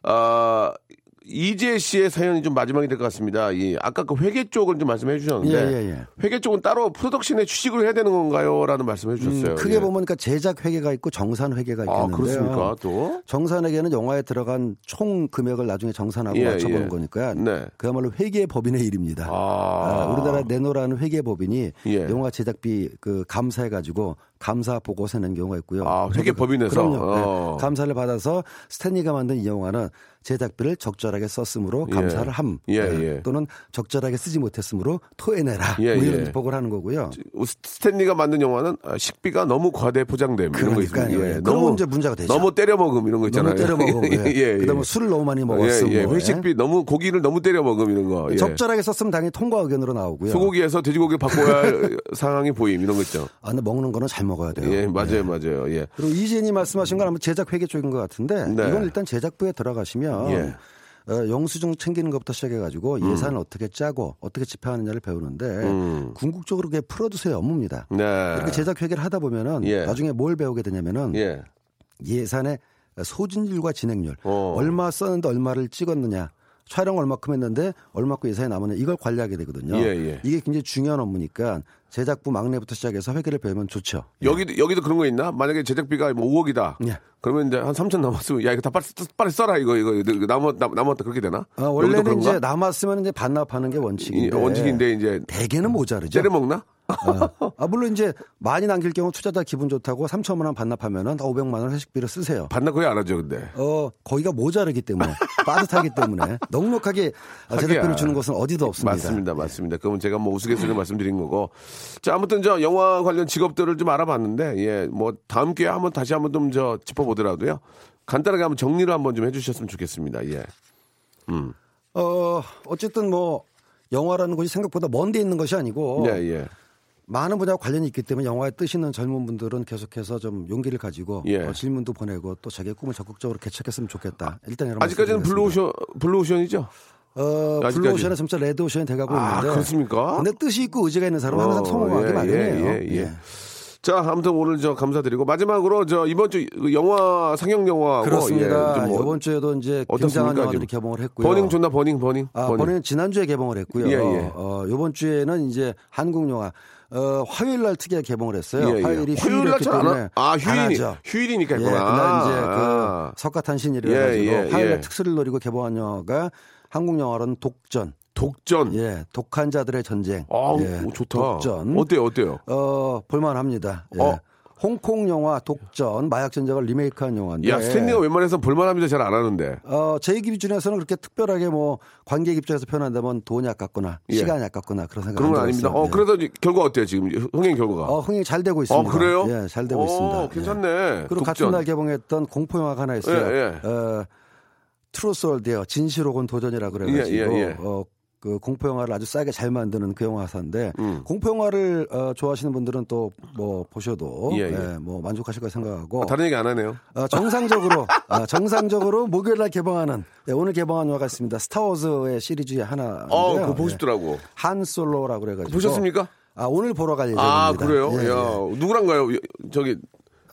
아, 이재 씨의 사연이 좀 마지막이 될 것 같습니다. 이, 아까 그 회계 쪽을 좀 말씀해 주셨는데, 예, 예, 예. 회계 쪽은 따로 프로덕션에 취직을 해야 되는 건가요? 라는 말씀해 주셨어요. 음, 크게 예. 보면 그러니까 제작 회계가 있고 정산 회계가 아, 있겠는데요. 그렇습니까? 또? 정산 회계는 영화에 들어간 총 금액을 나중에 정산하고 예, 맞춰보는 예. 거니까 네. 그야말로 회계 법인의 일입니다. 아. 아, 우리나라 내노라는 회계 법인이 예. 영화 제작비 그 감사해 가지고 감사 보고서 내는 경우가 있고요. 아, 회계 법인에서? 그럼요. 어. 네. 감사를 받아서 스탠리가 만든 이 영화는 제작비를 적절하게 썼으므로 예. 감사를 함. 예, 네. 예. 또는 적절하게 쓰지 못했으므로 토해내라. 예, 뭐 이런 예. 보고를 하는 거고요. 스탠리가 만든 영화는 아, 식비가 너무 과대 포장됨 이런 거 있습니다. 예, 예. 그러면 이제 문제가 되죠. 너무 때려 먹음 이런 거 있잖아요. 너무 때려 먹어. 예. 예, 예. 그다음에 술을 너무 많이 먹었음. 예, 예. 뭐, 회식비 너무 고기를 너무 때려 먹음 이런 거. 예. 적절하게 썼으면 당연히 통과 의견으로 나오고요. 소고기에서 돼지고기 바꿔야 할 상황이 보임 이런 거 있죠. 아, 근데 먹는 거는 잘 먹 어야 돼요. 예, 맞아요, 맞아요. 예. 그리고 이재님 말씀하신 건 아마 제작 회계 쪽인 것 같은데 네. 이건 일단 제작부에 들어가시면 예. 어, 영수증 챙기는 것부터 시작해가지고 예산을 어떻게 짜고 어떻게 집행하느냐를 배우는데 음. 궁극적으로 그게 프로듀서의 업무입니다. 네. 이렇게 제작 회계를 하다 보면은 예. 나중에 뭘 배우게 되냐면은 예. 예산의 소진율과 진행률 어. 얼마 썼는데 얼마를 찍었느냐 촬영 얼마큼 했는데 얼마큼 예산이 남았냐 이걸 관리하게 되거든요. 예, 예. 이게 굉장히 중요한 업무니까 제작부 막내부터 시작해서 회계를 배우면 좋죠. 여기도 여기도 그런 거 있나? 만약에 제작비가 뭐 5억이다. 예. 그러면 이제 한 3천 남았으면 야 이거 다 빨리, 쓰- 빨리 써라 이거 이거 이거 남았 남- 남았다 그렇게 되나? 어, 여기도 원래는? 이제 남았으면 이제 반납하는 게 이- 원칙인데 원칙인데 이제 대개는 모자르죠. 때려 먹나? 어. 아, 물론 이제 많이 남길 경우 투자자 기분 좋다고 3천만 원 반납하면은 500만 원 회식비를 쓰세요. 반납 거의 안 하죠, 근데. 어, 거기가 모자르기 때문에 빠듯하기 때문에 넉넉하게 아, 제작비를. 주는 것은 어디도 없습니다. 맞습니다, 맞습니다. 그러면 제가 뭐 우스갯소리 말씀드린 거고. 자, 아무튼 저 영화 관련 직업들을 좀 알아봤는데, 예, 뭐 다음 기회에 한번 다시 한번 좀 저 짚어보 더라도요. 간단하게 한번 정리를 한번 좀 해주셨으면 좋겠습니다. 예. 어, 어쨌든 뭐 영화라는 것이 생각보다 먼데 있는 것이 아니고 예, 예. 많은 분야와 관련이 있기 때문에 영화에 뜻 있는 젊은 분들은 계속해서 좀 용기를 가지고 예. 어, 질문도 보내고 또 자기의 꿈을 적극적으로 개척했으면 좋겠다. 일단 여러 아직까지는. 블루오션, 블루오션이죠? 어. 블루오션은 진짜 레드오션이 돼가고 아, 있는데 그렇습니까? 근데 뜻이 있고 의지가 있는 사람은 항상 어, 성공하기 예, 마련이에요. 예, 예, 예. 자, 아무튼 오늘 저 감사드리고 마지막으로 저 이번 주그 영화 상영 영화하고 그렇습니다. 예, 좀뭐 이번 주에도 이제 굉장한 영화들이? 개봉을 했고요. 버닝 좋나 버닝 버닝 아, 버닝. 버닝 지난주에 개봉을 했고요. 예, 예. 어, 이번 주에는 이제 한국 영화 어, 화요일 날 특이하게 개봉을 했어요. 예, 예. 화요일이 화요일 날안 때문에 하- 아, 안 휴일이-. 휴일이니까 예. 그날 이제 아. 그 석가탄신일을 예, 해가지고 예, 화요일에 예. 특수를 노리고 개봉한 영화가 한국 영화로는 독전. 독전. 예, 독한 자들의 전쟁. 아, 예, 오, 좋다. 독전. 어때요, 어때요? 어, 볼만합니다. 예. 어. 홍콩 영화 독전 마약 전쟁을 리메이크한 영화인데. 야, 스탠리가 웬만해서 볼만합니다. 잘 안 하는데. 어, 제 기준에서는 그렇게 특별하게 뭐 관객 입장에서 표현한다면 돈이 아깝거나 예. 시간이 아깝거나 그런 생각 그런 건 아닙니다. 어, 그래서 이제 결과 어때요, 지금? 흥행 결과가. 어, 흥행 잘 되고 어, 있습니다. 그래요? 예, 잘 되고 어, 있습니다. 괜찮네. 예. 그리고 같은 독전. 날 개봉했던 공포 영화가 하나 있어요. 예, 예. 어, Truth or Dare 진실 혹은 도전이라 그래가지고 예, 예, 예. 어, 그 공포 영화를 아주 싸게 잘 만드는 그 영화사인데 음. 공포 영화를 어, 좋아하시는 분들은 또 뭐 보셔도 예, 예, 예. 뭐 만족하실 거 생각하고 아, 다른 얘기 안 하네요. 어, 정상적으로 어, 정상적으로 목요일 날 개봉하는 예, 오늘 개봉한 영화가 있습니다. 스타워즈의 시리즈의 하나인데요. 어, 그거 보고 예. 싶더라고. 한 솔로라고 그래가지고 보셨습니까? 아 오늘 보러 갈 예정입니다. 아, 그래요? 예, 야, 예. 누구랑 가요? 저기,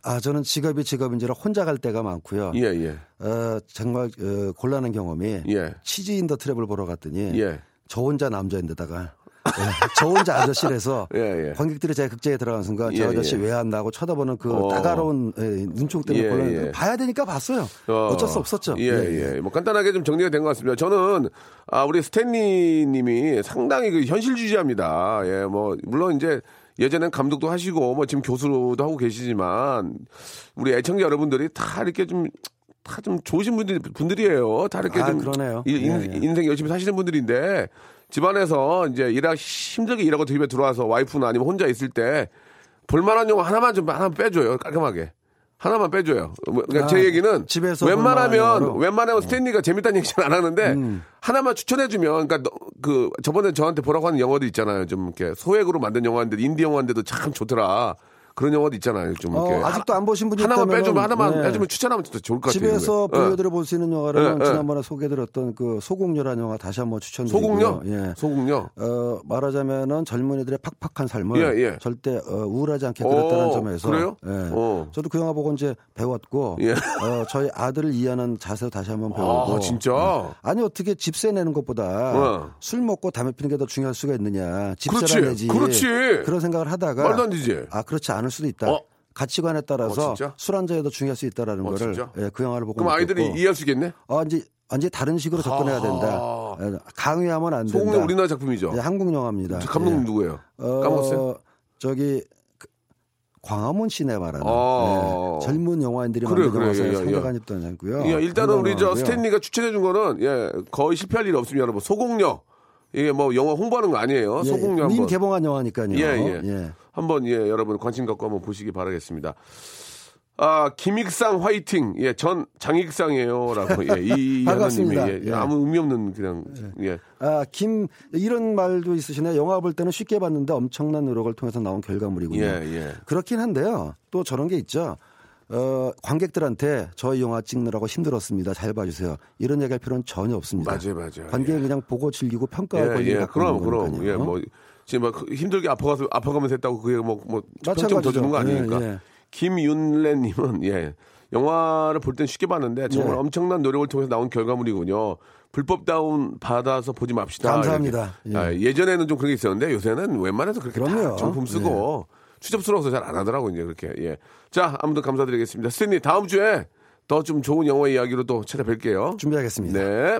아 저는 직업이 직업인지라 혼자 갈 때가 많고요. 예, 예. 어, 정말 어, 곤란한 경험이 예. 치즈 인 더 트랩을 보러 갔더니 예. 저 혼자 남자인데다가 저 혼자 아저씨라서 예, 예. 관객들이 제 극장에 들어간 순간 저 예, 아저씨 예. 왜안 나고 쳐다보는 그 어. 따가로운 예, 눈총 때문에 예, 예. 봐야 되니까 봤어요. 어. 쩔수 없었죠. 예, 예. 뭐 간단하게 좀 정리가 된 것 같습니다. 저는 아 우리 스탠리 님이 상당히 그 현실주의자입니다. 예, 뭐 물론 이제 예전엔 감독도 하시고 뭐 지금 교수도 하고 계시지만 우리 애청자 여러분들이 다 이렇게 좀 다 좀 좋으신 분들 분들이에요. 다 이렇게 아, 좀 그러네요. 인, 예, 예. 인생 열심히 사시는 분들인데 집안에서 이제 일하 힘들게 일하고 집에 들어와서 와이프나 아니면 혼자 있을 때 볼만한 영화 하나만 좀 하나만 빼줘요 깔끔하게 하나만 빼줘요. 뭐, 그러니까 아, 제 얘기는 집에서 웬만하면? 웬만하면 스탠리가 재밌다는 얘기 잘 안 하는데 음. 하나만 추천해주면 그러니까 너- 그 저번에 저한테 보라고 하는 영화도 있잖아요. 좀 이렇게 소액으로 만든 영화인데 인디 영화인데도 참 좋더라. 그런 영화도 있잖아요. 좀 어, 이렇게 아직도 안 보신 분이 하나만 빼주면 하나만 네. 빼주면 추천하면 좋을 것 같아요. 집에서. 예. 보여드려 볼 수 있는 영화라면 예, 예. 지난번에 소개드렸던 그 소공녀라는 영화 다시 한번 추천드리고요. 소공녀, 예. 소공녀. 어, 말하자면은 젊은이들의 팍팍한 삶을 예, 예. 절대 어, 우울하지 않게 그렸다는 오, 점에서 그래요? 예. 어. 저도 그 영화 보고 이제 배웠고 예. 어, 저희 아들을 이해하는 자세로 다시 한번 배우고 아 진짜. 아니 어떻게 집세 내는 것보다 어. 술 먹고 담배 피는 게 더 중요할 수가 있느냐 집세라 그렇지, 내지 그렇지. 그런 생각을 하다가 말도 안 되지. 아 그렇지 않을 수도 있다 어. 가치관에 따라서 어? 술 한 잔이 더 중요할 수 있다라는 어, 거를? 예, 그 영화를 보고 그럼 아이들이 느꼈고. 이해할 수 있겠네. 어, 이제 완전 다른 식으로 접근해야 된다. 아. 예, 강요하면 안 된다. 소공녀 우리나라 작품이죠. 예, 한국 영화입니다. 감독님 예. 누구예요? 어, 까먹었어요? 저기 그 광화문 시네마라는 어. 예, 젊은 영화인들이 그래요, 만든 그래요. 영화사에 예, 예. 상대가 입던 장고요. 예, 일단은 우리 저 스탠리가 추천해 준 거는 예, 거의 실패할 일이 없습니다, 여러분. 소공녀. 이게 뭐 영화 홍보하는 거 아니에요. 소공녀 민 한번 개봉한 영화니까요. 예, 예. 한번 예, 여러분 관심 갖고 한번 보시기 바라겠습니다. 아, 김익상 화이팅. 예, 전 장익상이에요라고. 예, 이 반갑습니다. 하나님이 예, 예. 아무 의미 없는 그냥 예. 아, 김 이런 말도 있으시네. 영화 볼 때는 쉽게 봤는데 엄청난 노력을 통해서 나온 결과물이군요. 예, 예. 그렇긴 한데요. 또 저런 게 있죠. 어, 관객들한테 저희 영화 찍느라고 힘들었습니다. 잘 봐주세요. 이런 얘기할 필요는 전혀 없습니다. 맞아요, 맞아요. 관객은 그냥 보고 즐기고 평가할 예, 예. 갖고 그럼 그럼. 거니까요. 예, 뭐 지금 막 힘들게 아파가서 아파가면서 했다고 그게 뭐뭐 평점 더 마찬가지죠. 주는 거 아니니까. 예, 예. 김윤래님은 예 영화를 볼 땐 쉽게 봤는데 정말 예. 엄청난 노력을 통해서 나온 결과물이군요. 불법 다운 받아서 보지 맙시다. 감사합니다. 이렇게. 예. 아, 예전에는 좀 그런 게 있었는데 요새는 웬만해서 그렇게 그럼요. 다 정품 쓰고 추접스러워서 잘 안 하더라고 이제 그렇게. 예. 자 아무튼 감사드리겠습니다. 스탠리 다음 주에 더 좀 좋은 영화 이야기로 또 찾아뵐게요. 준비하겠습니다. 네.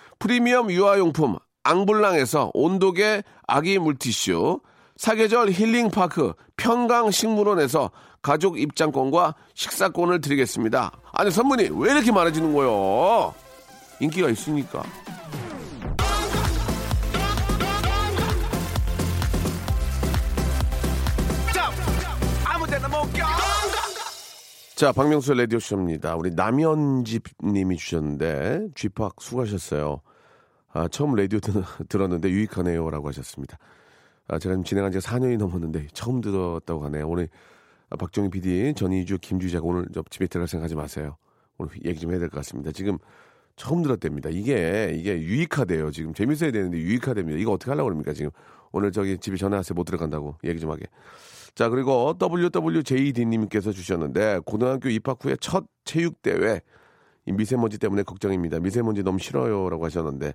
프리미엄 유아용품 앙블랑에서 온도계 아기 물티슈, 사계절 힐링파크 평강식물원에서 가족 입장권과 식사권을 드리겠습니다. 아니 선물이 왜 이렇게 많아지는 거요? 인기가 있으니까. 자, 박명수 라디오쇼입니다. 우리 남현집 님이 주셨는데, 쥐팍 수고하셨어요. 아, 처음 라디오 들, 들었는데 유익하네요. 라고 하셨습니다. 아, 제가 지금 진행한 지가 4년이 넘었는데, 처음 들었다고 하네요. 오늘 아, 박정희 PD, 전희주, 김주자가 오늘 저 집에 들어갈 생각하지 마세요. 오늘 얘기 좀 해야 될 것 같습니다. 지금 처음 들었답니다. 이게, 이게 유익하대요. 지금 재밌어야 되는데 유익하답니다. 이거 어떻게 하려고 그럽니까? 지금 오늘 저기 집에 전화하세요. 못 들어간다고. 얘기 좀 하게. 자, 그리고 WWJD님께서 주셨는데, 고등학교 입학 후에 첫 체육대회, 이 미세먼지 때문에 걱정입니다. 미세먼지 너무 싫어요. 라고 하셨는데,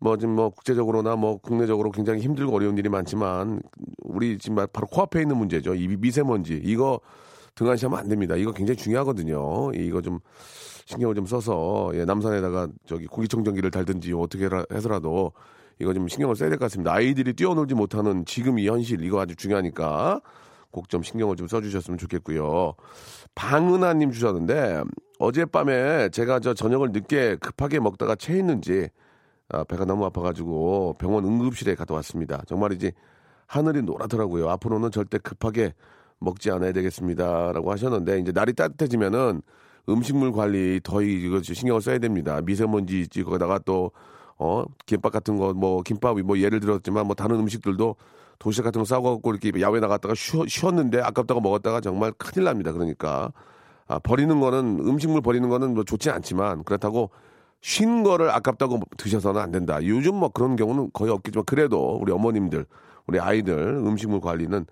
뭐, 지금 뭐, 국제적으로나 뭐, 국내적으로 굉장히 힘들고 어려운 일이 많지만, 우리 지금 바로 코앞에 있는 문제죠. 이 미세먼지. 이거 등한시하면 안 됩니다. 이거 굉장히 중요하거든요. 이거 좀 신경을 좀 써서, 예, 남산에다가 저기 공기청정기를 달든지 어떻게 해서라도 이거 좀 신경을 써야 될 것 같습니다. 아이들이 뛰어놀지 못하는 지금 이 현실 이거 아주 중요하니까 꼭 좀 신경을 좀 써주셨으면 좋겠고요. 방은하님 주셨는데 어젯밤에 제가 저 저녁을 늦게 급하게 먹다가 체했는지 아, 배가 너무 아파가지고 병원 응급실에 갔다 왔습니다. 정말이지 하늘이 노랗더라고요. 앞으로는 절대 급하게 먹지 않아야 되겠습니다라고 하셨는데 이제 날이 따뜻해지면은 음식물 관리 더 이거 신경을 써야 됩니다. 미세먼지 있지 거기다가 또 어, 김밥 같은 거, 뭐, 김밥이 뭐 예를 들었지만 뭐 다른 음식들도 도시락 같은 거 싸고 갖고 이렇게 야외 나갔다가 쉬, 쉬었는데 아깝다고 먹었다가 정말 큰일 납니다. 그러니까. 아, 버리는 거는, 음식물 버리는 거는 뭐 좋지 않지만 그렇다고 쉰 거를 아깝다고 드셔서는 안 된다. 요즘 뭐 그런 경우는 거의 없겠지만 그래도 우리 어머님들, 우리 아이들 음식물 관리는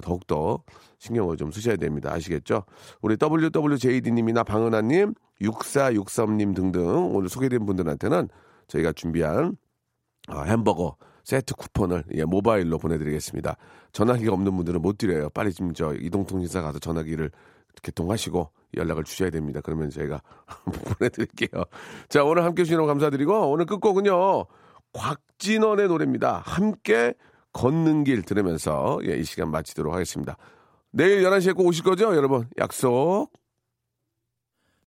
더욱더 신경을 좀 쓰셔야 됩니다. 아시겠죠? 우리 WWJD님이나 방은하님, 6463님 등등 오늘 소개된 분들한테는 저희가 준비한 어, 햄버거 세트 쿠폰을 예, 모바일로 보내드리겠습니다. 전화기가 없는 분들은 못 드려요. 빨리 지금 저 이동통신사 가서 전화기를 개통하시고 연락을 주셔야 됩니다. 그러면 저희가 보내드릴게요. 자, 오늘 함께 해주시는 감사드리고 오늘 끝곡은요. 곽진원의 노래입니다. 함께 걷는 길 들으면서 예, 이 시간 마치도록 하겠습니다. 내일 11시에 꼭 오실 거죠, 여러분? 약속.